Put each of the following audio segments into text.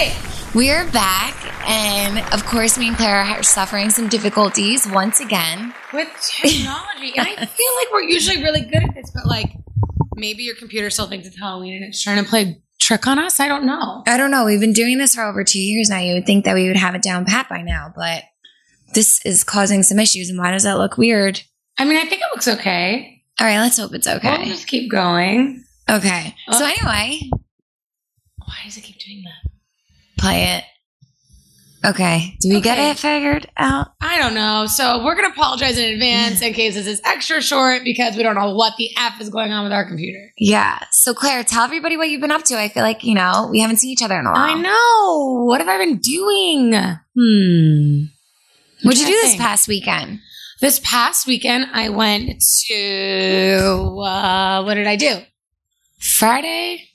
right. We're back, and of course, me and Claire are suffering some difficulties once again. With technology. and I feel like we're usually really good at this, but like maybe your computer still thinks it's Halloween and it's trying to play trick on us. I don't know. I don't know. We've been doing this for over two years now. You would think that we would have it down pat by now, but this is causing some issues. And why does that look weird? I mean, I think it looks okay. All right, let's hope it's okay. We'll just keep going. Okay. So Oh. anyway, Why does it keep doing that? Play it. Okay. Do we get it figured out? I don't know. So we're gonna apologize in advance in case this is extra short because we don't know what the F is going on with our computer. Yeah. So Claire, tell everybody what you've been up to. I feel like, you know, we haven't seen each other in a while. I know. What have I been doing? Hmm. What'd you do this past weekend? This past weekend, I went to uh, what did I do? Friday.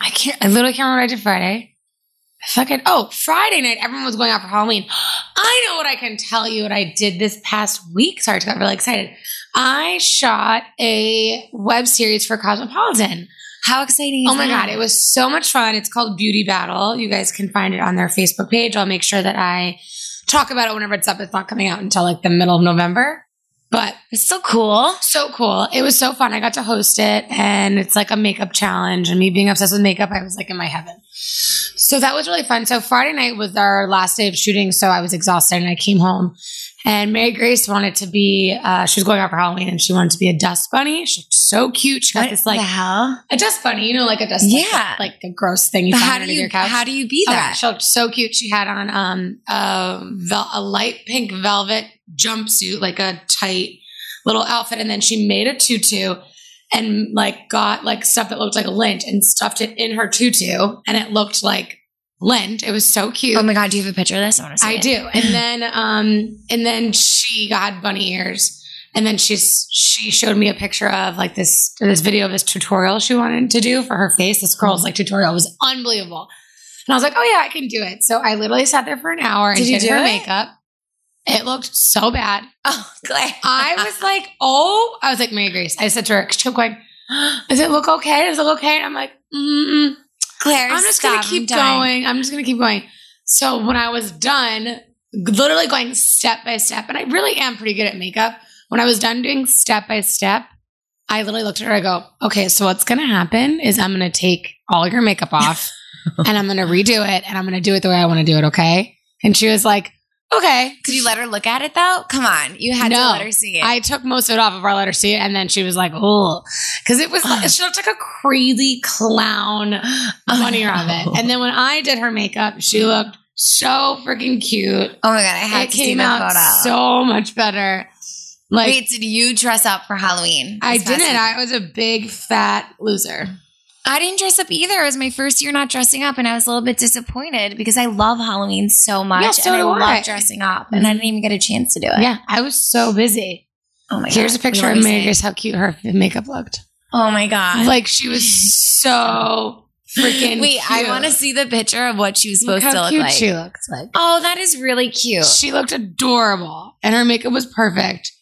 I can't. I literally can't remember what I did Friday. Fucking oh, Friday night. Everyone was going out for Halloween. I know what I can tell you. What I did this past week. Sorry, I got really excited. I shot a web series for Cosmopolitan. How exciting is Oh my that? god, it was so much fun. It's called Beauty Battle. You guys can find it on their Facebook page. I'll make sure that I talk about it whenever it's up. It's not coming out until like the middle of November. But It's so cool. so cool. It was so fun. I got to host it and it's like a makeup challenge. And me being obsessed with makeup, I was like in my heaven. So that was really fun. So Friday night was our last day of shooting. So I was exhausted and I came home. And Mary Grace wanted to be, uh, she was going out for Halloween and she wanted to be a dust bunny. She looked so cute. She got What this like the a dust bunny, you know, like a dust Yeah. like, like a gross thing you But find underneath you your couch. how do you be that? she looked so cute. She had on um a, vel- a light pink velvet jumpsuit, like a tight little outfit, and then she made a tutu and like got like stuff that looked like lint and stuffed it in her tutu, and it looked like lint. It was so cute. oh my god, do you have a picture of this? I want to see I it. do. And then um and then she got bunny ears. And then she's she showed me a picture of like this this video of this tutorial she wanted to do for her face. This girl's like tutorial was unbelievable. And I was like, oh yeah, I can do it. So I literally sat there for an hour and Did you did do her it? makeup. It looked so bad. Oh, Claire. I was like, oh, I was like, Mary Grace. I said to her, she kept going, does it look okay? Does it look okay? And I'm like, mm Claire, I'm just stop, gonna keep I'm going. I'm just gonna keep going. So when I was done, literally going step by step, and I really am pretty good at makeup. When I was done doing step by step, I literally looked at her. I go, okay, so what's gonna happen is I'm gonna take all your makeup off, and I'm gonna redo it, and I'm gonna do it the way I want to do it. Okay? And she was like, okay. Did you let her look at it though? Come on, you had to let her see it. I took most of it off of our letter C, and then she was like, "Oh," because it was like, she looked like a crazy clown Oh, rabbit. no. And then when I did her makeup, she looked so freaking cute. oh my god, I had it to see came out photo. so much better. Like Wait, did you dress up for Halloween? I didn't. week? I was a big fat loser. I didn't dress up either. It was my first year not dressing up, and I was a little bit disappointed because I love Halloween so much, Yeah, so and I love I. dressing up, and I mm-hmm. didn't even get a chance to do it. Yeah, I was so busy. Oh my Here's god. a picture of were you Mary saying? Grace. How cute her makeup looked. Oh my god. Like she was so freaking. Wait, I want to see the picture of what she was supposed to look cute like. she looks like. Oh, that is really cute. She looked adorable, and her makeup was perfect.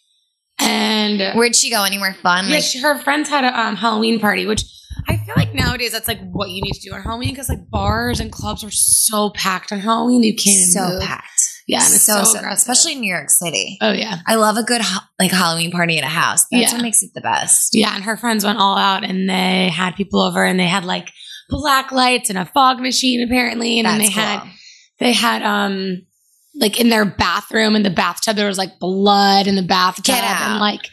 And Where'd she go? Anywhere fun? yeah, Like, she, her friends had a um, Halloween party, which I feel like nowadays that's like what you need to do on Halloween because like bars and clubs are so packed on Halloween you can't so move. packed. Yeah, so, so, aggressive. especially in New York City. Oh yeah, I love a good like Halloween party at a house. That's Yeah. what makes it the best. yeah. And her friends went all out, and they had people over, and they had like black lights and a fog machine apparently, and then they That's had they had um like in their bathroom in the bathtub there was like blood in the bathtub out. and like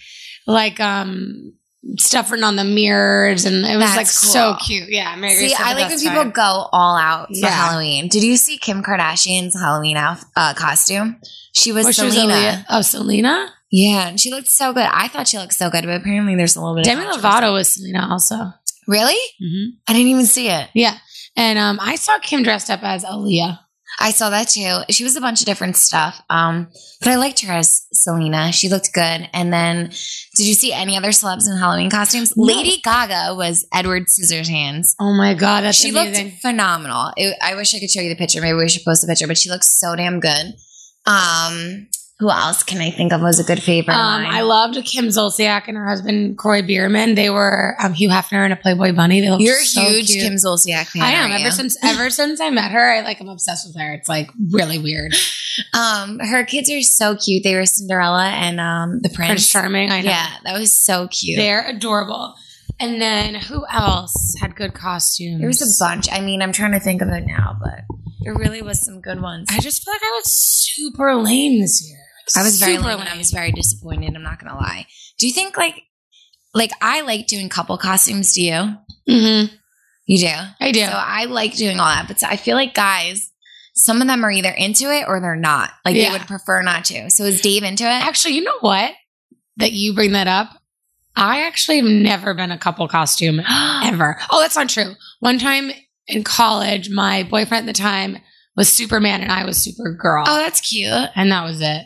like um stuff written on the mirrors and it was That's like so cute yeah Mary See, I like when people go all out for Yeah. Halloween. Did you see Kim Kardashian's Halloween outf- uh, costume? She was Well, she was Selena. Oh Selena yeah, and she looked so good. I thought she looked so good, but apparently there's a little bit. Demi. Lovato was Selena also Really? mm-hmm. I didn't even see it. yeah and um I saw Kim dressed up as Aaliyah I saw that too. She was a bunch of different stuff. Um, but I liked her as Selena. She looked good. And then, did you see any other celebs in Halloween costumes? No. Lady Gaga was Edward Scissorhands. oh my god that's she amazing looked phenomenal. It, I wish I could show you the picture. Maybe we should post a picture, but she looks so damn good. Um, Who else can I think of was a good favorite? Um. I loved Kim Zolciak and her husband Kroy Biermann. They were um, Hugh Hefner and a Playboy bunny. They looked You're a so huge cute. Kim Zolciak fan. I am ever you? since ever since I met her. I like I'm obsessed with her. It's like really weird. Um, her kids are so cute. They were Cinderella and um the Prince Prince. Charming. I know. Yeah, that was so cute. they're adorable. And then who else had good costumes? there was a bunch. I mean, I'm trying to think of it now, but there really was some good ones. I just feel like I was super lame this year. I was very lame. and I was very disappointed. I'm not gonna lie. Do you think like like I like doing couple costumes? Do you? Mm-hmm. You do. I do. So I like doing all that, but I feel like guys, some of them are either into it or they're not. Like Yeah. they would prefer not to. So is Dave into it? Actually, you know what? That you bring that up. I actually have never been a couple costume ever. Oh, that's not true. One time in college, my boyfriend at the time was Superman and I was Supergirl. oh, that's cute. and that was it.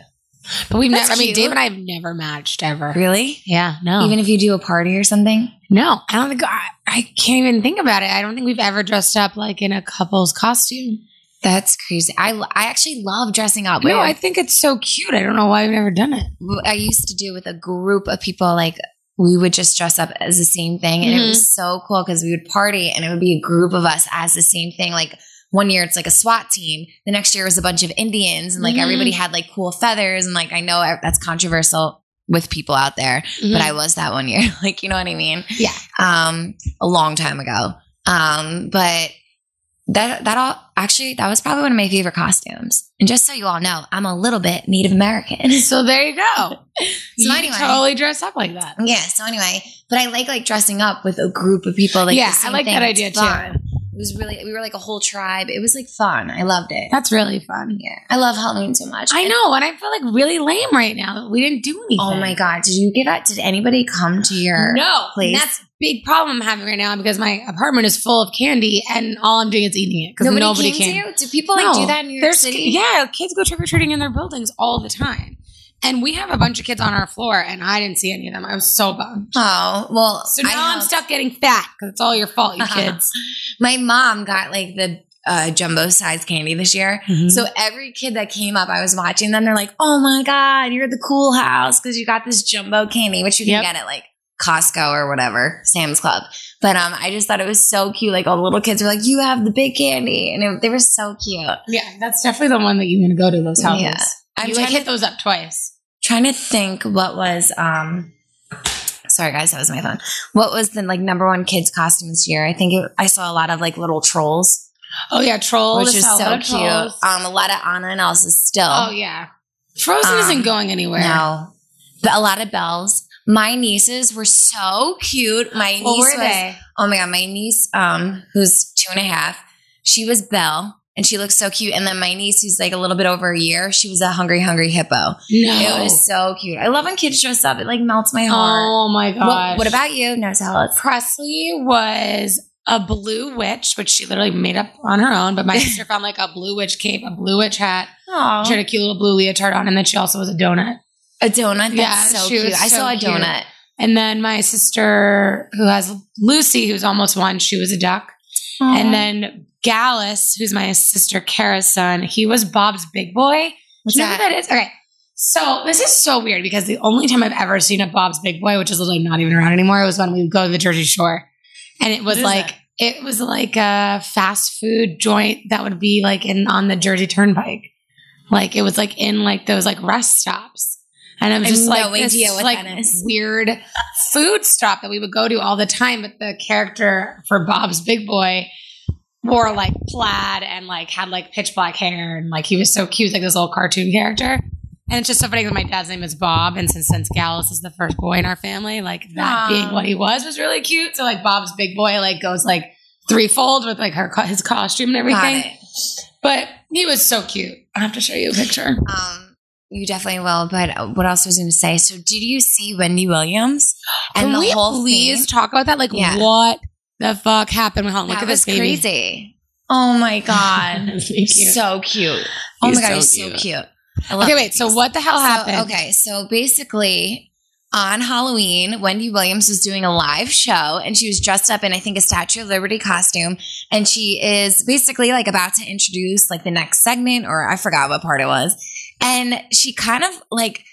But we've That's never, I mean. Dave and I have never matched ever. Really? Yeah, no. Even if you do a party or something? no, I don't think, I, I can't even think about it. I don't think we've ever dressed up like in a couple's costume. That's crazy. I, I actually love dressing up. No, I, think it's so cute. I don't know why I've never done it. I used to do with a group of people, like we would just dress up as the same thing. And it Mhm. was so cool because we would party and it would be a group of us as the same thing. Like one year it's like a SWAT team. The next year was a bunch of Indians and like Mhm. everybody had like cool feathers. And like I know that's controversial with people out there, but I was that one year. like, you know what I mean? Yeah. Um, a long time ago. Um, but that that all actually that was probably one of my favorite costumes. And just so you all know, I'm a little bit Native American. So there you go. you anyway. totally dress up like that. Yeah. So anyway, but I like like dressing up with a group of people. Like Yeah, I like thing. that idea, too. It was really we were like a whole tribe. It was like fun. I loved it. That's really fun. Yeah, I love Halloween so much. I know, and I feel like really lame right now that we didn't do anything. Oh my god! Did you get that? Did anybody come to your? No, place? That's big problem I'm having right now because my apartment is full of candy and all I'm doing is eating it because Nobody, nobody, came can. to you. Do people like No. do that in New York City? yeah, kids go trick or treating in their buildings all the time, and we have a bunch of kids on our floor, and I didn't see any of them. I was so bummed. Oh well. So now I I'm stuck getting fat because it's all your fault, you kids. My mom got like the uh, jumbo size candy this year. So So every kid that came up, I was watching them. They're like, "Oh my god, you're at the cool house because you got this jumbo candy, which you can Yep. get at like Costco or whatever, Sam's Club." But um, I just thought it was so cute. Like all the little kids were like, "You have the big candy," and it, they were so cute. yeah, that's definitely the one that you're gonna go to those houses. Yeah. I'm you like trying hit those up twice. Trying to think what was um. Sorry guys, that was my phone. What was the like number one kids costume this year? I think it, I saw a lot of like little trolls, Oh yeah, trolls which is so cute. Trolls. Um, a lot of Anna and Elsa's still. Oh yeah, Frozen Um, isn't going anywhere. No, but a lot of bells. My nieces were so cute. My niece was were they? oh my god, my niece, um, who's two and a half, she was Belle, and she looked so cute. And then my niece, who's like a little bit over a year, she was a hungry, hungry hippo. No, It was so cute. I love when kids dress up. It like melts my heart. Oh my gosh. what, what about you? No, tell. Presley was a blue witch, which she literally made up on her own. But my sister found like a blue witch cape, a blue witch hat. She had a cute little blue leotard on, and then she also was a donut. a donut. That's Yeah, so she was. I saw a cute. donut. And then my sister, who has Lucy, who's almost one, she was a duck. And then Gallus, who's my sister Kara's son, he was Bob's big boy. What's you know that? who that is? Okay. So this is so weird because the only time I've ever seen a Bob's Big Boy, which is literally not even around anymore, was when we would go to the Jersey Shore. And it was like that? it was like a fast food joint that would be like in on the Jersey Turnpike. Like it was like in like those like rest stops. And it was I just like no this like weird food stop that we would go to all the time. But the character for Bob's Big Boy wore like plaid and like had like pitch black hair and like he was so cute, like this little cartoon character. And it's just so funny because my dad's name is Bob, and since since Gallus is the first boy in our family, like that being what he was was really cute. So like Bob's big boy like goes like threefold with like her his costume and everything. But he was so cute. I have to show you a picture. Um, you definitely will. But uh, what else was I going to say? So, did you see Wendy Williams and Can the we whole please thing? talk about that? Like Yeah. what the fuck happened with Helen? Look that at was this baby. crazy. Oh my god, so cute. Oh He's my god, so he's so cute. cute. I love Okay, wait. So what the hell So, happened? okay, so basically on Halloween, Wendy Williams was doing a live show and she was dressed up in, I think, a Statue of Liberty costume. And she is basically like about to introduce like the next segment, or I forgot what part it was. and she kind of like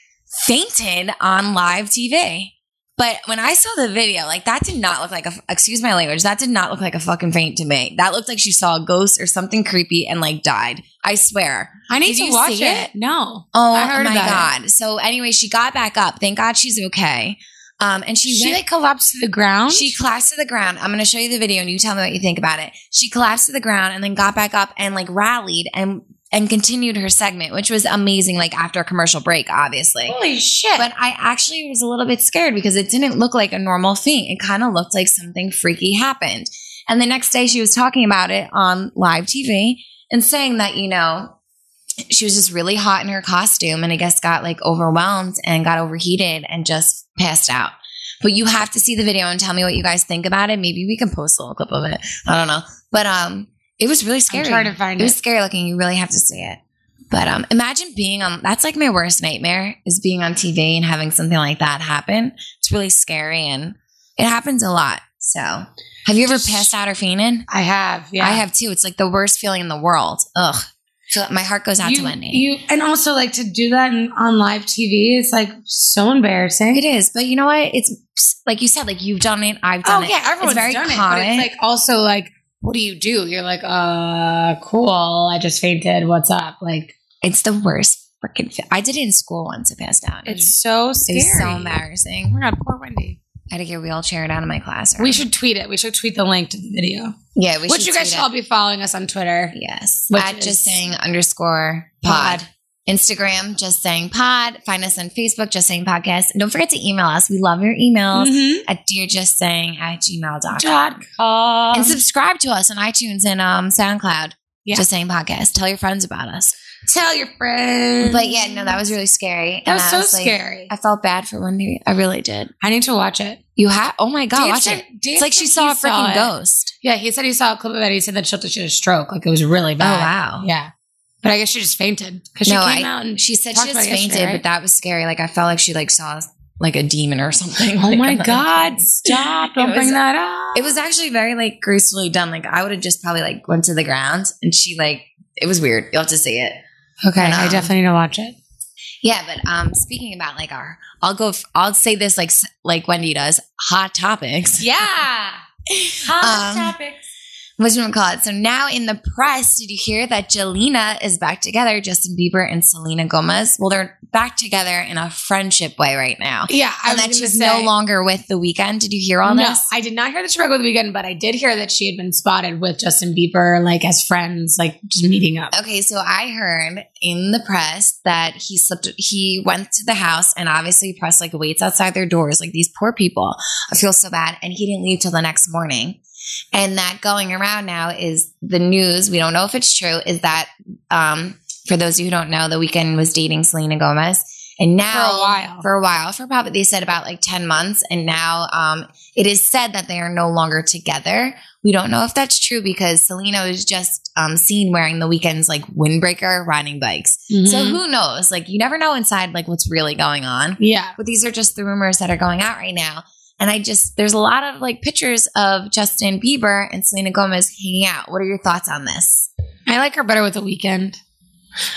fainted on live TV. But when I saw the video, like that did not look like a excuse my language, that did not look like a fucking faint to me. That looked like she saw a ghost or something creepy and like died. I swear. I need Did to watch it. it? No. Oh I heard my about god. So anyway, she got back up. Thank God she's okay. Um, and she, She, went, like collapsed to the ground. she collapsed to the ground. I'm going to show you the video and you tell me what you think about it. She collapsed to the ground and then got back up and like rallied and and continued her segment, which was amazing. Like after a commercial break, obviously. Holy shit. But I actually was a little bit scared because it didn't look like a normal thing. It kind of looked like something freaky happened. And the next day she was talking about it on live TV and saying that, you know, she was just really hot in her costume and I guess got like overwhelmed and got overheated and just passed out. But you have to see the video and tell me what you guys think about it. Maybe we can post a little clip of it. I don't know. But um it was really scary. I'm trying to find It it. was scary looking. You really have to see it. But um, imagine being on. That's like my worst nightmare is being on TV and having something like that happen. It's really scary and it happens a lot. So, have you ever passed out or fainted? I have. Yeah. I have too. It's like the worst feeling in the world. Ugh. So my heart goes out you, to Wendy. You and also like to do that in, on live TV. It's like so embarrassing. it is, but you know what? It's like you said. Like you've done it. I've Oh done it. yeah, everyone's it's very done common. it. But it's like also like, what do you do? You're like, uh, cool. I just fainted. What's up? Like, it's the worst freaking. I did it in school once. I passed out. It's so scary. was so embarrassing. Oh my god, poor Wendy. I had to get a wheelchair out of my classroom. We should tweet it. We should tweet the link to the video. yeah, we Which you guys should all be following us on Twitter. Yes. Which at is- just saying underscore Pod. pod. Instagram, just saying pod. Find us on Facebook, just saying podcast. And don't forget to email us. We love your emails Mhm. at dearjustsaying at gmail.com. Dot com. and subscribe to us on iTunes and um, SoundCloud. Yeah. Just saying podcast. Tell your friends about us. Tell your friends. But yeah, no, that was really scary. that And was I so like- scary. I felt bad for Wendy. I really did. I need to watch it. You have? Oh my god, Dave watch said- it. Dave It's like she saw a freaking ghost. Yeah, he said he saw a clip of it. He said that she had a stroke. Like it was really bad. Oh wow. Yeah. But I guess she just fainted because she No, came I- out and She said she just fainted, right? but that was scary. Like I felt like she like saw like a demon or something. Oh Like, my I'm God, stop. Don't It bring was- that up. It was actually very like gracefully done. Like I would have just probably like went to the ground and she like it was weird. You'll have to see it. okay. and, I um, definitely need to watch it. Yeah, but um speaking about like our I'll go f- I'll say this like like Wendy does, hot topics. Yeah. Um, topics. What's you call it? So now in the press, did you hear that Jelena is back together, Justin Bieber and Selena Gomez? Well, they're back together in a friendship way right now. Yeah. I and was that she's say- no longer with the Weeknd. Did you hear all no, this? I did not hear that she broke with the Weeknd, but I did hear that she had been spotted with Justin Bieber, like as friends, like just meeting up. Okay, so I heard in the press that he slipped. He went to the house and obviously press like waits outside their doors. Like these poor people, I feel so bad. And he didn't leave till the next morning. And that going around now is the news. We don't know if it's true. Is that um, for those of you who don't know, the Weeknd was dating Selena Gomez. And now For a while. for a while, for probably they said about like 10 months. And now um, it is said that they are no longer together. We don't know if that's true because Selena was just um, seen wearing the Weeknd's like windbreaker riding bikes. So Mhm. who knows? Like you never know inside like what's really going on. yeah. But these are just the rumors that are going out right now. And I just there's a lot of like pictures of Justin Bieber and Selena Gomez hanging out. What are your thoughts on this? I like her better with the Weeknd.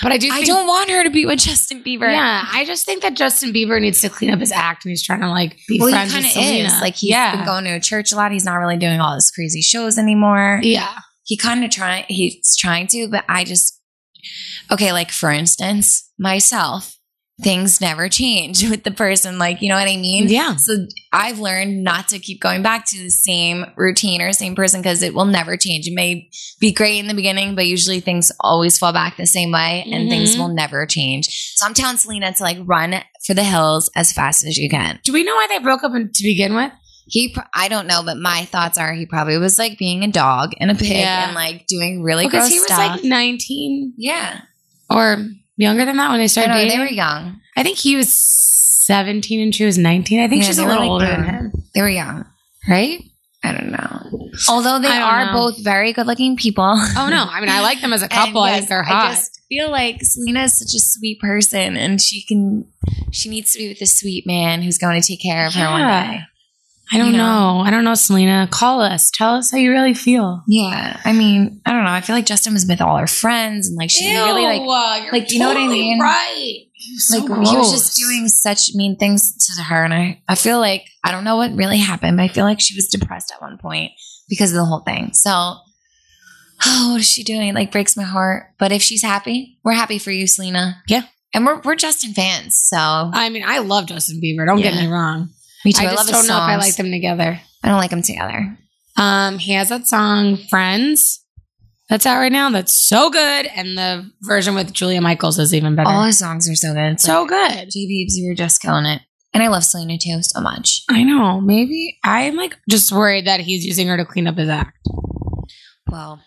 But I do I don't want her to be with Justin Bieber. Yeah, I just think that Justin Bieber needs to clean up his act and he's trying to like be Well, friends kind with Selena. is. Like he's yeah. been going to a church a lot. He's not really doing all his crazy shows anymore. yeah. he kind of trying he's trying to but i just okay like for instance myself things never change with the person like you know what i mean Yeah. so i've learned not to keep going back to the same routine or same person because it will never change it may be great in the beginning but usually things always fall back the same way and things Mhm. will never change so i'm telling selena to like run for the hills as fast as you can Do we know why they broke up to begin with? he pr- i don't know but my thoughts are he probably was like being a dog and a pig Yeah. and like doing really Because gross he was stuff like 19 yeah or younger than that when they I started know, dating. they were young. I think he was 17 and she was 19. I think Yeah, she's a little like, older than him, They were young. right? I don't know. Although they are know. both very good looking people. Oh no, I mean I like them as a couple. I yes, think they're hot. I just feel like Selena is such a sweet person and she can she needs to be with a sweet man who's going to take care of her one day. I don't You know. know? I don't know, Selena. Call us. Tell us how you really feel. Yeah, I mean, I don't know. I feel like Justin was with all her friends, and like she really like like, do you know what I mean? Right. So like he was just doing such mean things to her, and I I feel like I don't know what really happened, but I feel like she was depressed at one point because of the whole thing. So, oh, what is she doing? It, like breaks my heart. But if she's happy, we're happy for you, Selena. Yeah. and we're we're Justin fans, so I mean, I love Justin Bieber. Don't get me wrong. Me too. I I, just love don't know if I like them together. I don't like them together. Um, he has that song "Friends" that's out right now. That's so good, and the version with Julia Michaels is even better. All his songs are so good. It's so like, good. J Beebs, you were just killing it. And I love Selena too so much. I know. Maybe I'm like just worried that he's using her to clean up his act. Well,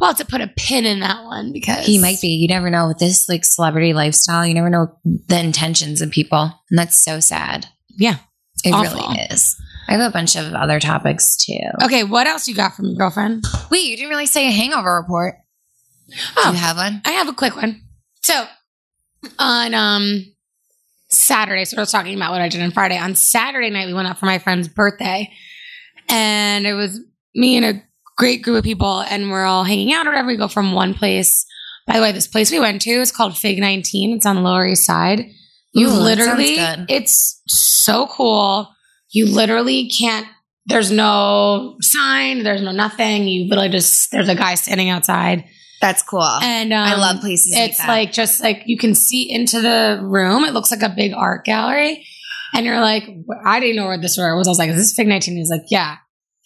Well, to put a pin in that one because he might be. You never know with this like celebrity lifestyle. You never know the intentions of people, and that's so sad. Yeah. it Awful. really is. I have a bunch of other topics too. Okay, what else you got from your girlfriend? Wait, you didn't really say a hangover report. Do Oh, you have one? I have a quick one. So on um Saturday, so I was talking about what I did on Friday. On Saturday night, we went out for my friend's birthday, and it was me and a great group of people, and we're all hanging out or whatever. We go from one place. By the way, this place we went to is called Fig 19. It's on the Lower East Side. You Ooh, literally, it's so cool. You literally can't. There's no sign. There's no nothing. You literally just there's a guy standing outside, That's cool. and um, I love places. it's that. like just like you can see into the room. It looks like a big art gallery. And you're like, I didn't know where this was. I was like, is this Fig 19? He's like, yeah.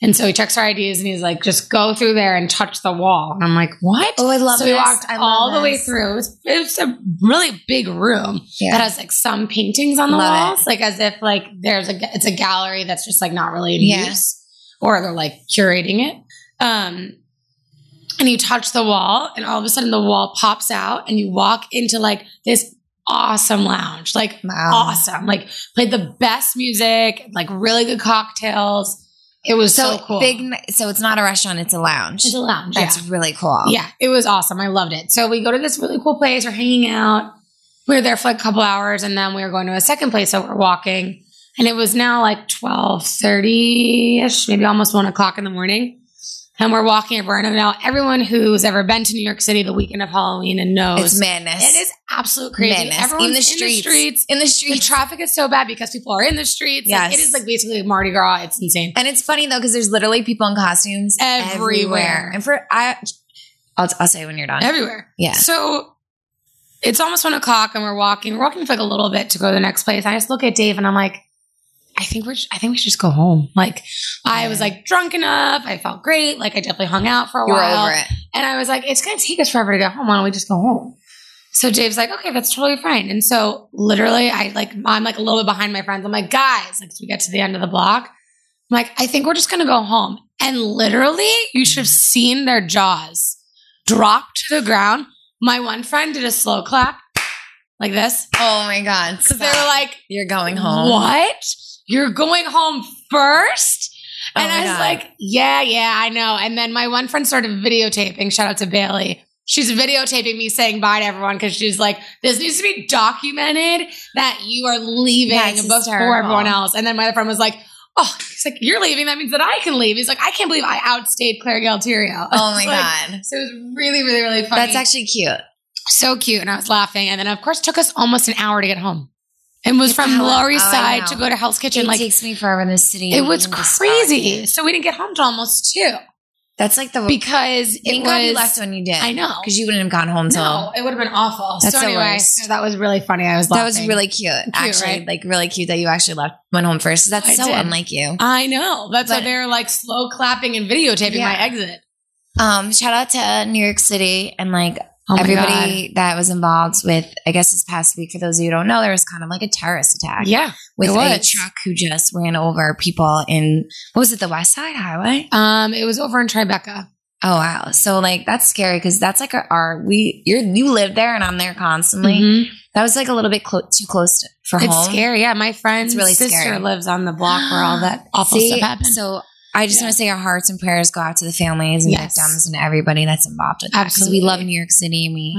And so he checks our IDs and he's like, just go through there and touch the wall. And I'm like, what? oh, I love. so we this. walked I love all the way through. It was, it was a really big room Yeah. that has like some paintings on the Love it. walls, like as if like there's a it's a gallery that's just like not really in Yeah. use, or they're like curating it. Um, and you touch the wall, and all of a sudden the wall pops out, and you walk into like this awesome lounge, like Wow. awesome, like played the best music, like really good cocktails. It was so, So, cool. big. So it's not a restaurant; it's a lounge. It's a lounge. That's yeah. really cool. Yeah, it was awesome. I loved it. So we go to this really cool place. We're hanging out. We were there for like a couple hours, and then we were going to a second place. So we're walking, and it was now like twelve thirty ish, maybe almost one o'clock in the morning. And we're walking everywhere. And now everyone who's ever been to New York City the weekend of Halloween and knows It's madness. it is absolute crazy. madness Everyone's in the streets. streets. In the streets. The traffic is so bad because people are in the streets. Like, Yes. it is like basically Mardi Gras. It's insane. And it's funny though because there's literally people in costumes Everywhere. And for I, I'll, I'll say when you're done. Everywhere. yeah. So it's almost one o'clock and we're walking. We're walking for like a little bit to go to the next place. I just look at Dave and I'm like, I think we're. I think we should just go home. Like, I was like drunk enough. I felt great. Like, I definitely hung out for a You while. over it. And I was like, it's gonna take us forever to get home. Why don't we just go home? So Dave's like, okay, that's totally fine. And so literally, I like, I'm like a little bit behind my friends. I'm like, guys, like, we get to the end of the block, I'm like, I think we're just gonna go home. And literally, you should have seen their jaws drop to the ground. My one friend did a slow clap like this Oh my god! because they were like, "You're going home." what? You're going home first? Oh And I was God. like, yeah, yeah, I know. And then my one friend started videotaping. Shout out to Bailey. She's videotaping me saying bye to everyone because she's like, this needs to be documented that you are leaving That's before hysterical. everyone else. And then my other friend was like, oh, he's like, you're leaving. That means that I can leave. He's like, I can't believe I outstayed Claire Galterio. Oh my Like, god! So it was really, really, really funny. That's actually cute. so cute. And I was laughing. And then, of course, took us almost an hour to get home. It was from how- Lower East Side to go to Hell's Kitchen. it like, takes me forever in the city. it was crazy. So we didn't get home till almost two That's like the because it was. You left when you did. I know. because you wouldn't have gone home till. no, it would have been awful. That's so the anyway, worst. that was really funny. I was That was really cute. actually, right? like really cute that you actually left went home first. That's I so did. unlike you. I know. That's why But- they were like slow clapping and videotaping Yeah. my exit. Um, shout out to New York City and like Oh everybody that was involved with. I guess this past week, for those of you who don't know, there was kind of like a terrorist attack Yeah. with it a truck who just ran over people in what was it, the West Side Highway? Um, it was over in Tribeca. Oh wow! So like that's scary because that's like our, our we you're you live there and I'm there constantly. Mhm. That was like a little bit clo- too close to, for It's home. scary. Yeah, my friend's It's really sister scary. lives on the block where all that awful See, stuff happened. So I just Yeah. want to say our hearts and prayers go out to the families and Yes. victims and everybody that's involved with that because we love New York City and we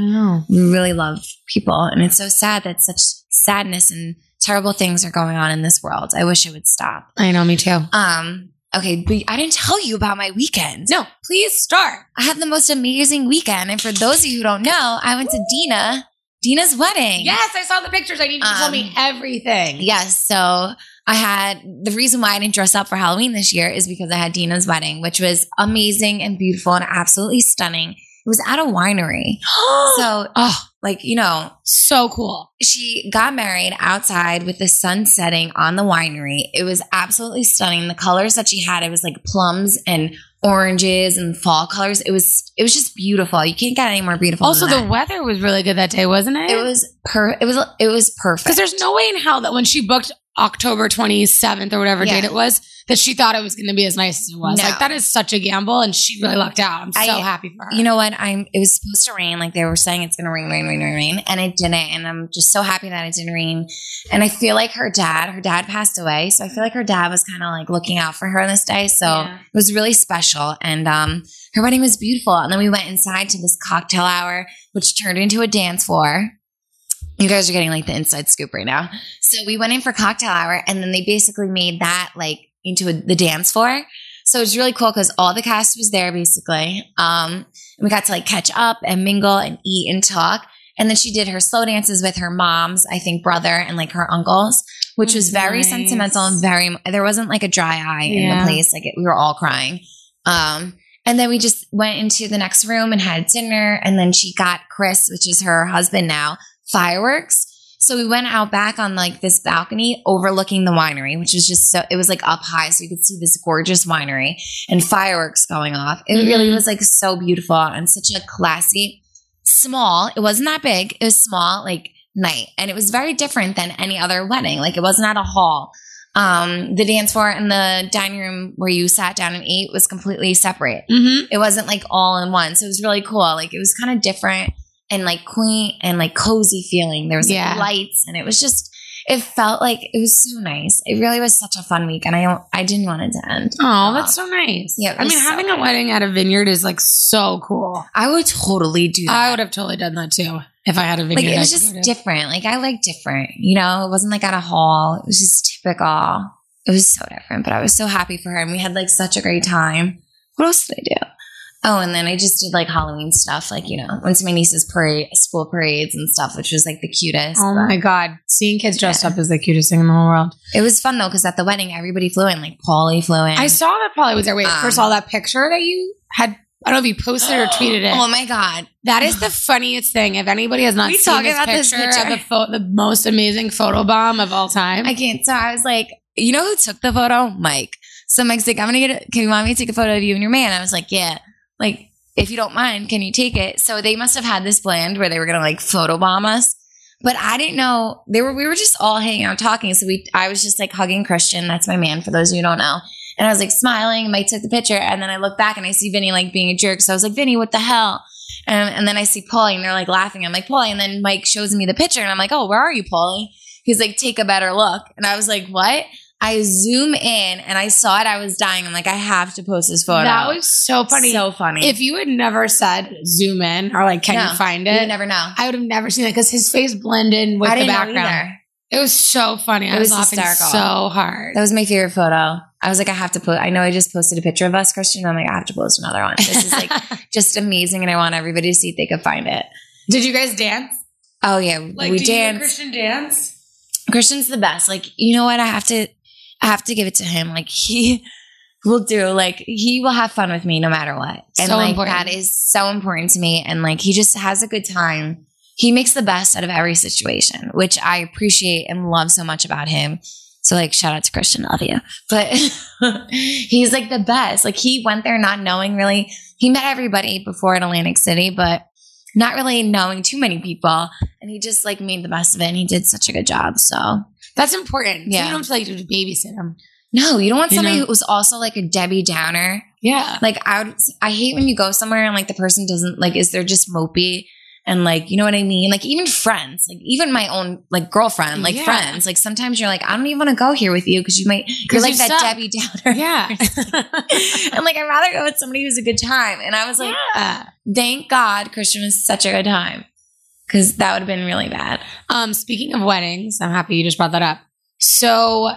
we really love people and it's so sad that such sadness and terrible things are going on in this world. I wish it would stop. I know, me too. Um, okay, but I didn't tell you about my weekend. No, please start. I had the most amazing weekend. And for those of you who don't know, I went to Deena, Deena's wedding. Yes, I saw the pictures. I need you to tell me Um, everything. Yes. So I had the reason why I didn't dress up for Halloween this year is because I had Deena's wedding, which was amazing and beautiful and absolutely stunning. It was at a winery. So, oh, like, you know, so cool. she got married outside with the sun setting on the winery. It was absolutely stunning. The colors that she had, it was like plums and oranges and fall colors. It was it was just beautiful. You can't get any more beautiful. Also, the weather was really good that day, wasn't it? it was per it was it was perfect. because there's no way in hell that when she booked October 27th or whatever Yeah. date it was, that she thought it was going to be as nice as it was. No. Like that is such a gamble, and she really lucked out. I'm so I- happy for her. You know what? I'm. It was supposed to rain. Like they were saying, it's going to rain, rain, rain, rain, rain, and it didn't. And I'm just so happy that it didn't rain. And I feel like her dad. Her dad passed away, so I feel like her dad was kind of like looking out for her on this day. So Yeah. it was really special. And um, her wedding was beautiful. And then we went inside to this cocktail hour, which turned into a dance floor. You guys are getting like the inside scoop right now. So we went in for cocktail hour, and then they basically made that like into a, the dance floor. So it was really cool because all the cast was there basically. Um, and we got to like catch up and mingle and eat and talk. And then she did her slow dances with her mom's, I think, brother and like her uncles, which was very nice. sentimental and very. There wasn't like a dry eye in the place; like it, we were all crying. Um, and then we just went into the next room and had dinner. And then she got Chris, which is her husband now, fireworks. So we went out back on like this balcony overlooking the winery, which was just so, it was like up high. So you could see this gorgeous winery and fireworks going off. It really Mhm. was like so beautiful and such a classy, small, it wasn't that big. It was small, like night. And it was very different than any other wedding. Like it wasn't at a hall. Um, the dance floor and the dining room where you sat down and ate was completely separate mm-hmm. it wasn't like all in one. So it was really cool. Like it was kind of different and like quaint and like cozy feeling. There was like Yeah. lights and it was just it felt like it was so nice. It really was such a fun week and I don't I didn't want it to end. Oh, that's so nice. Yeah, I mean, so having a wedding at a vineyard is like so cool. I would totally do that. I would have totally done that too if I had a vineyard. like it was just different. Like I like different, you know, it wasn't like at a hall. It was just typical. It was so different, but I was so happy for her and we had like such a great time. What else did I do? Oh, and then I just did like Halloween stuff, like, you know, went to my niece's parade, school parades and stuff, which was like the cutest. Oh But my god, seeing kids dressed Yeah. up is the cutest thing in the whole world. It was fun though, because at the wedding, everybody flew in, like Paulie flew in. I saw that Paulie was there. Wait, Um, first of all, that picture that you had. I don't know if you posted or tweeted it. Oh my God. That is the funniest thing. If anybody has not We seen this about this picture, picture. of the, pho- the most amazing photo bomb of all time, I can't. So I was like, you know who took the photo? Mike. So Mike's like, I'm gonna get. A, can you want me to take a photo of you and your man? I was like, yeah. Like, if you don't mind, can you take it? So they must have had this planned where they were gonna like photo bomb us. But I didn't know they were. We were just all hanging out talking. So we, I was just like hugging Christian. That's my man. For those who don't know. And I was like smiling. Mike took the picture, and then I look back and I see Vinny like being a jerk. So I was like, Vinny, what the hell? And, and then I see Paulie, and they're like laughing. I'm like, Paulie. And then Mike shows me the picture, and I'm like, oh, where are you, Paulie? He's like, take a better look. And I was like, what? I zoom in and I saw it. I was dying. I'm like, I have to post this photo. that was so funny. So funny. if you had never said zoom in or like, can No, you find it? you'd never know. I would have never seen it because his face blended in with I the background. It was so funny. I It was, was laughing hysterical. so hard. That was my favorite photo. I was like, I have to put. I know I just posted a picture of us, Christian. I'm like, I have to post another one. This is like just amazing, and I want everybody to see if they could find it. Did you guys dance? Oh yeah, Like, we you danced. Christian dance? Christian's the best. Like, you know what? I have to, I have to give it to him. Like he will do. Like he will have fun with me no matter what. And So like important. that is so important to me. And like he just has a good time. He makes the best out of every situation, which I appreciate and love so much about him. So like shout out to Christian, love you. But he's like the best. Like he went there not knowing really. He met everybody before in Atlantic City, but not really knowing too many people. And he just like made the best of it. And he did such a good job. So That's important. Yeah. Yeah. you don't feel like you have to babysit him. no, you don't want You somebody know? who's also like a Debbie Downer. Yeah. Like I would, I hate when you go somewhere and like the person doesn't like is they're just mopey and like you know what I mean. Like even friends, like even my own like girlfriend, like Yeah. friends. Like sometimes you're like I don't even want to go here with you because you might you're like you that suck. Debbie Downer. Yeah. and like I'd rather go with somebody who's a good time. And I was like, yeah. thank God Christian was such a good time because that would have been really bad. Um, speaking of weddings, I'm happy you just brought that up. So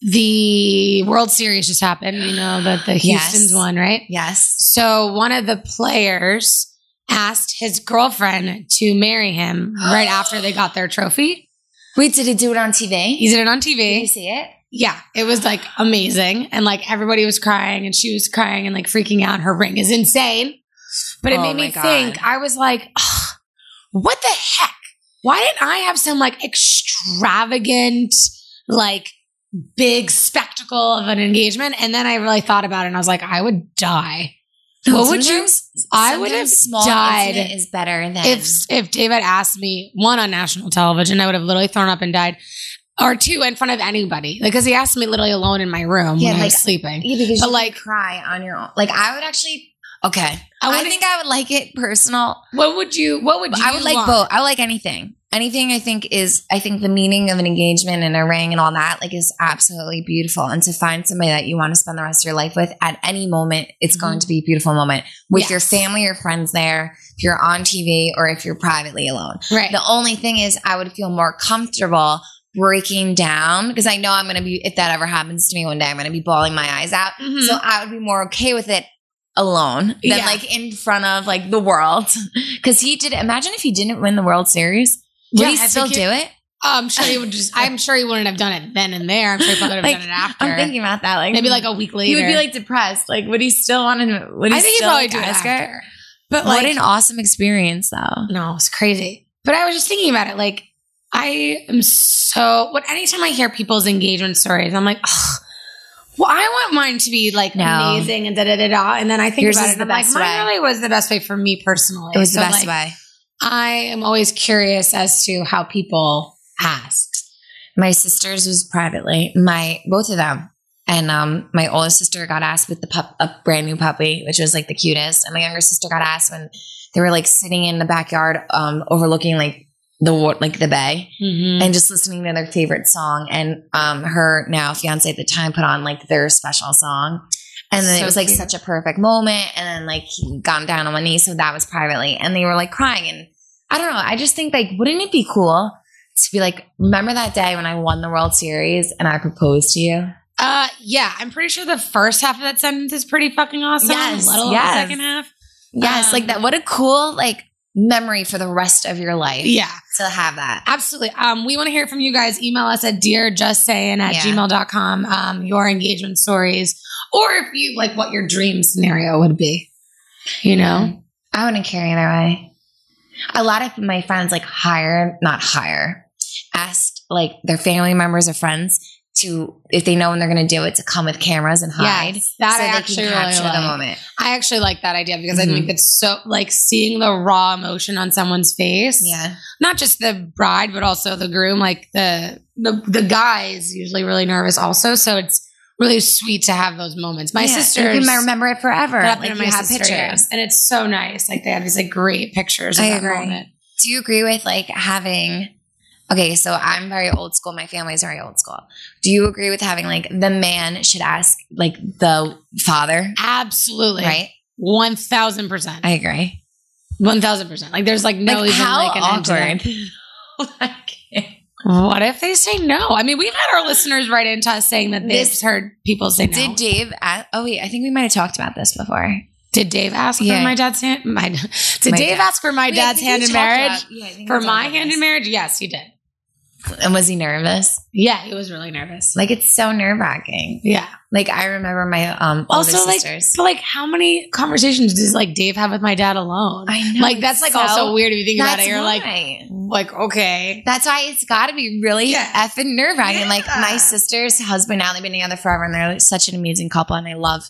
the World Series just happened. You know that the Yes. Houston's won, right? Yes. So one of the players asked his girlfriend to marry him right after they got their trophy. Wait, did he do it on TV? He did it on TV. Did you see it? Yeah, it was like amazing. And like everybody was crying and she was crying and like freaking out. Her ring is insane. But it Oh made me God. think, I was like, "Ugh, what the heck? Why didn't I have some like extravagant, like big spectacle of an engagement? And then I really thought about it and I was like, I would die. What would you- I would have small died is better than if if David asked me one on national television, I would have literally thrown up and died, or two in front of anybody, because he asked me literally alone in my room Yeah, when I was like- sleeping. Yeah, because But, you like- like cry on your own. Like I would actually. Okay, I, I, think I would like it personal. What would you? What would you? I would like want? both. I would like anything. Anything I think is. I think the meaning of an engagement and a ring and all that like is absolutely beautiful. And to find somebody that you want to spend the rest of your life with at any moment, it's Mhm. going to be a beautiful moment with your family or friends there. If you're on TV or if you're privately alone. Right. The only thing is, I would feel more comfortable breaking down because I know I'm going to be, if that ever happens to me one day, I'm going to be bawling my eyes out. Mhm. So I would be more okay with it alone than Yeah. like in front of like the world. Because he did, imagine if he didn't win the World Series, would Yeah, he I still do it? I'm sure he would just. I'm sure he wouldn't have done it then and there. I'm sure he probably would have Like, done it after. I'm thinking about that. Like Maybe like a week later. he would be like depressed. Like, would he still want to? Would he I think he'd probably like, do it after. But what an awesome experience, though. No, it's crazy. But I was just thinking about it. Like, I am so. What anytime I hear people's engagement stories, I'm like, Ugh, well, I want mine to be like No. amazing and da da da da. And then I think Yours about is it, the I'm like, best mine way. really was the best way for me personally. It was the best like, way. I am always curious as to how people asked. My sisters was privately. My both of them. And um, my oldest sister got asked with the pup, a brand new puppy, which was like the cutest. And my younger sister got asked when they were like sitting in the backyard, um, overlooking like the like the bay, Mm-hmm. and just listening to their favorite song. And um, her now fiance at the time put on like their special song. And then So it was like cute. such a perfect moment. And then like he got down on one knee, so that was privately. And they were like crying. And I don't know. I just think like, wouldn't it be cool to be like, remember that day when I won the World Series and I proposed to you? Uh, yeah, I'm pretty sure the first half of that sentence is pretty fucking awesome. Yes, let alone yes. the second half. Yes, Um, like that. What a cool like memory for the rest of your life. Yeah. To have that. Absolutely. Um, we want to hear from you guys. Email us at dearjustsaying at Yeah. gmail.com, um, your engagement stories, or if you like what your dream scenario would be. You know? I wouldn't care either way. A lot of my friends like hire, not hire, asked like their family members or friends to if they know when they're going to do it to come with cameras and hide. Yes, that so I actually really the like. moment. I actually like that idea because I Mhm. think it's so like seeing the raw emotion on someone's face. Yeah. Not just the bride, but also the groom. Like the the the guy is usually really nervous also. So it's really sweet to have those moments. My Yeah, sister you can remember it forever. Like my have sister, pictures. and it's so nice. Like they have these like great pictures of I that agree. moment. Do you agree with like having? Okay, so I'm very old school. My family's very old school. Do you agree with having like the man should ask like the father, Absolutely, right? One thousand percent, I agree. one thousand percent. Like there's like no like even how like an end to that. awkward. Like, What if they say no? I mean, we've had our listeners write into us saying that they've This- heard people say no. Did Dave? Ask, oh wait, I think we might have talked about this before. Did Dave ask Yeah. for my dad's hand? My, did My Dave dad. ask for my Wait, dad's hand in marriage? yeah, I think we For my hand this. in marriage? Yes, he did. And was he nervous? Yeah, he was really nervous. Like it's so nerve wracking. Yeah. Like I remember my um older Also, like, sisters. but like, how many conversations does like Dave have with my dad alone? I know, like, that's it's like so- also weird if you think about That's it. You're like, why. like okay, That's why it's got to be really Yeah. effing nerve wracking. Like Yeah. my sister's husband now they've been together forever, and they're like such an amazing couple, and I love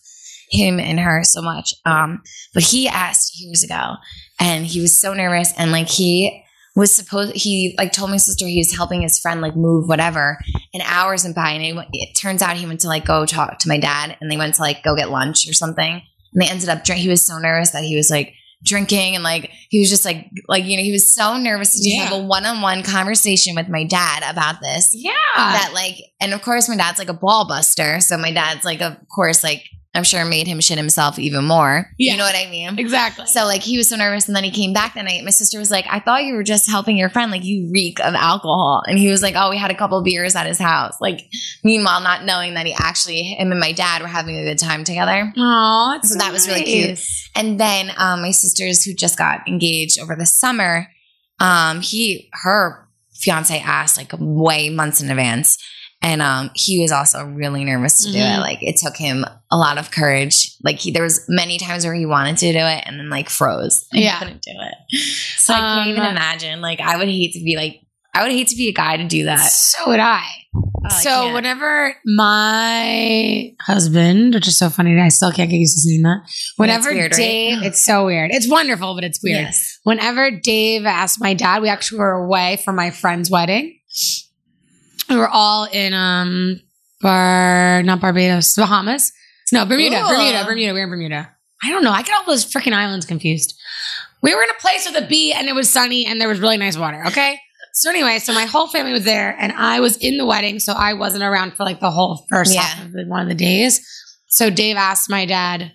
him and her so much. Um, but he asked years ago, and he was so nervous, and like he was supposed he like told my sister he was helping his friend like move whatever, and hours went by, and it, it turns out he went to like go talk to my dad, and they went to like go get lunch or something, and they ended up drink. He was so nervous that he was like drinking and like he was just like like you know he was so nervous to Yeah. have a one-on-one conversation with my dad about this yeah, that like and of course my dad's like a ball buster so my dad's like of course like I'm sure made him shit himself even more. Yeah. You know what I mean? Exactly. So like he was so nervous, and then he came back that night. My sister was like, "I thought you were just helping your friend. Like you reek of alcohol." And he was like, "Oh, we had a couple beers at his house." Like meanwhile, not knowing that he actually him and my dad were having a good time together. Aw, So that was really cute. And then um, my sisters who just got engaged over the summer, um, he her fiance asked like way months in advance. And um, he was also really nervous to do Mhm. it. Like it took him a lot of courage. Like he, there was many times where he wanted to do it and then like froze. and Yeah. couldn't do it. So I can't even Um, imagine. Like I would hate to be like I would hate to be a guy to do that. So would I. Oh, so whenever my husband, which is so funny, I still can't get used to seeing that. Whenever weird, right? Dave, it's so weird. It's wonderful, but it's weird. Yes. Whenever Dave asked my dad, we actually were away for my friend's wedding. We were all in um Bar, not Barbados, Bahamas. No, Bermuda, Ooh. Bermuda, Bermuda. We were in Bermuda. I don't know. I get all those freaking islands confused. We were in a place with a B and it was sunny and there was really nice water. Okay. So anyway, so my whole family was there and I was in the wedding, so I wasn't around for like the whole first Yeah. half of the, one of the days. So Dave asked my dad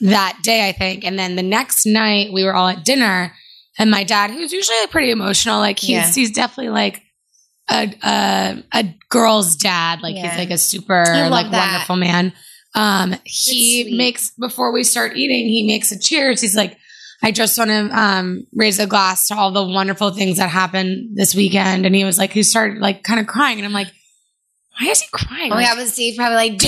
that day, I think, and then the next night we were all at dinner, and my dad, who's usually pretty emotional, like he's Yeah. he's definitely like a a, a girl's dad, like Yeah. he's like a super like that. wonderful man. Um, he makes before we start eating, he makes a cheers. He's like, I just want to um, raise a glass to all the wonderful things that happened this weekend. And he was like, he started like kind of crying, and I'm like, why is he crying? Oh my Like, god, was Steve probably like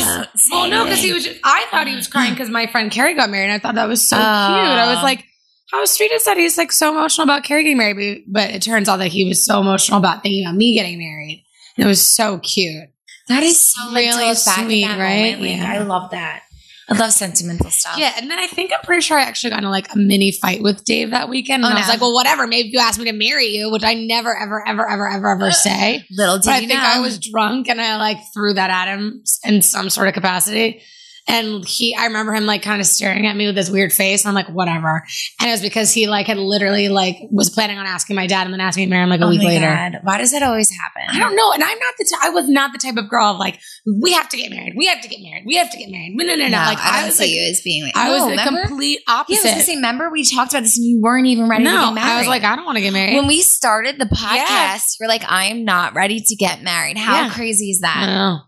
well, no, because he was. Just, I thought he was crying because my friend Carrie got married. And I thought that was so cute. I was Oh. like, how sweet is that? He's like so emotional about Carrie getting married, but, it turns out that he was so emotional about thinking about me getting married. And it was so cute. That is so Really sweet, right? moment, Yeah. I love that. I love sentimental stuff. Yeah, and then I think I'm pretty sure I actually got in like a mini fight with Dave that weekend. And Oh, I was no. like, well, whatever. Maybe you asked me to marry you, which I never, ever, ever, ever, ever, ever say. Little did But I think know. I was drunk and I like threw that at him in some sort of capacity. And he, I remember him like kind of staring at me with this weird face. And I'm like, whatever. And it was because he like had literally like was planning on asking my dad and then asking me to marry him like a Oh week later. God. Why does that always happen? I don't know. And I'm not the, t- I was not the type of girl of like, we have to get married. We have to get married. We have to get married. No, no, no, no. Like, I I was like, you as being like. I was no, the remember? complete Yeah, I opposite. was say. Remember, we talked about this, and you weren't even ready to no, get married. I was like, I don't want to get married. when we started the podcast, Yeah. you're like, I am not ready to get married. How Yeah. crazy is that?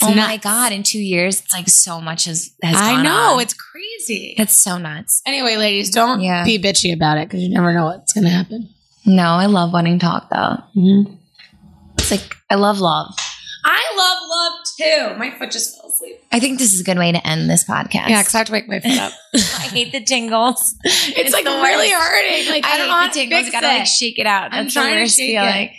It's Oh my god! In two years, it's like so much has has I know. on. It's crazy. it's so nuts. Anyway, ladies, don't Yeah. be bitchy about it because you never know what's going to happen. No, I love wedding talk though. Mm-hmm. It's like I love love. I love love too. My foot just fell asleep. I think this is a good way to end this podcast. Yeah, because I have to wake my foot up. I hate the tingles. it's, like the really worst. hurting. Like I, I, don't know how hate to the tingles. gotta like shake it out. I'm That's trying the to worst shake feeling. it.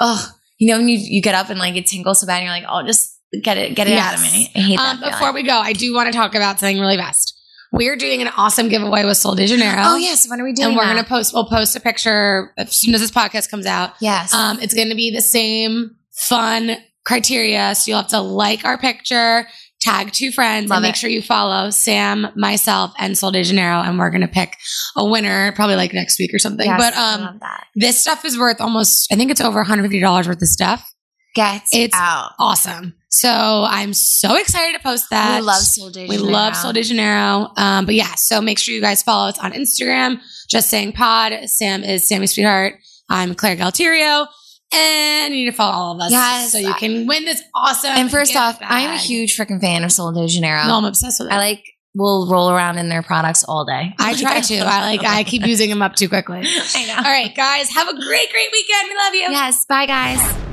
Oh, you know when you you get up and like it tingles so bad, and you're like, oh, just get it, get it out of me. I hate that. Um, before we go, I do want to talk about something really fast. We're doing an awesome giveaway with Sol de Janeiro. oh yes, when are we doing? and we're that? gonna post. We'll post a picture as soon as this podcast comes out. yes. Um, it's going to be the same fun criteria. So you'll have to like our picture, tag two friends, Love and make it. sure you follow Sam, myself, and Sol de Janeiro. And we're going to pick a winner probably like next week or something. Yes, but um, that. this stuff is worth almost, I think it's over $150 worth of stuff. Get it's out. Awesome. So I'm so excited to post that. we love Sol de We Janeiro. love Sol de Janeiro. Um, but yeah, so make sure you guys follow us on Instagram, just saying pod. Sam is Sammi Sweetheart. I'm Claire Galterio. And you need to follow all of us Yes. so you can win this awesome. And first off, I am a huge freaking fan of Sol de Janeiro. No, I'm obsessed with it. I like will roll around in their products all day. I try to. I like. I keep using them up too quickly. I know. All right, guys, have a great, great weekend. We love you. Yes. Bye, guys.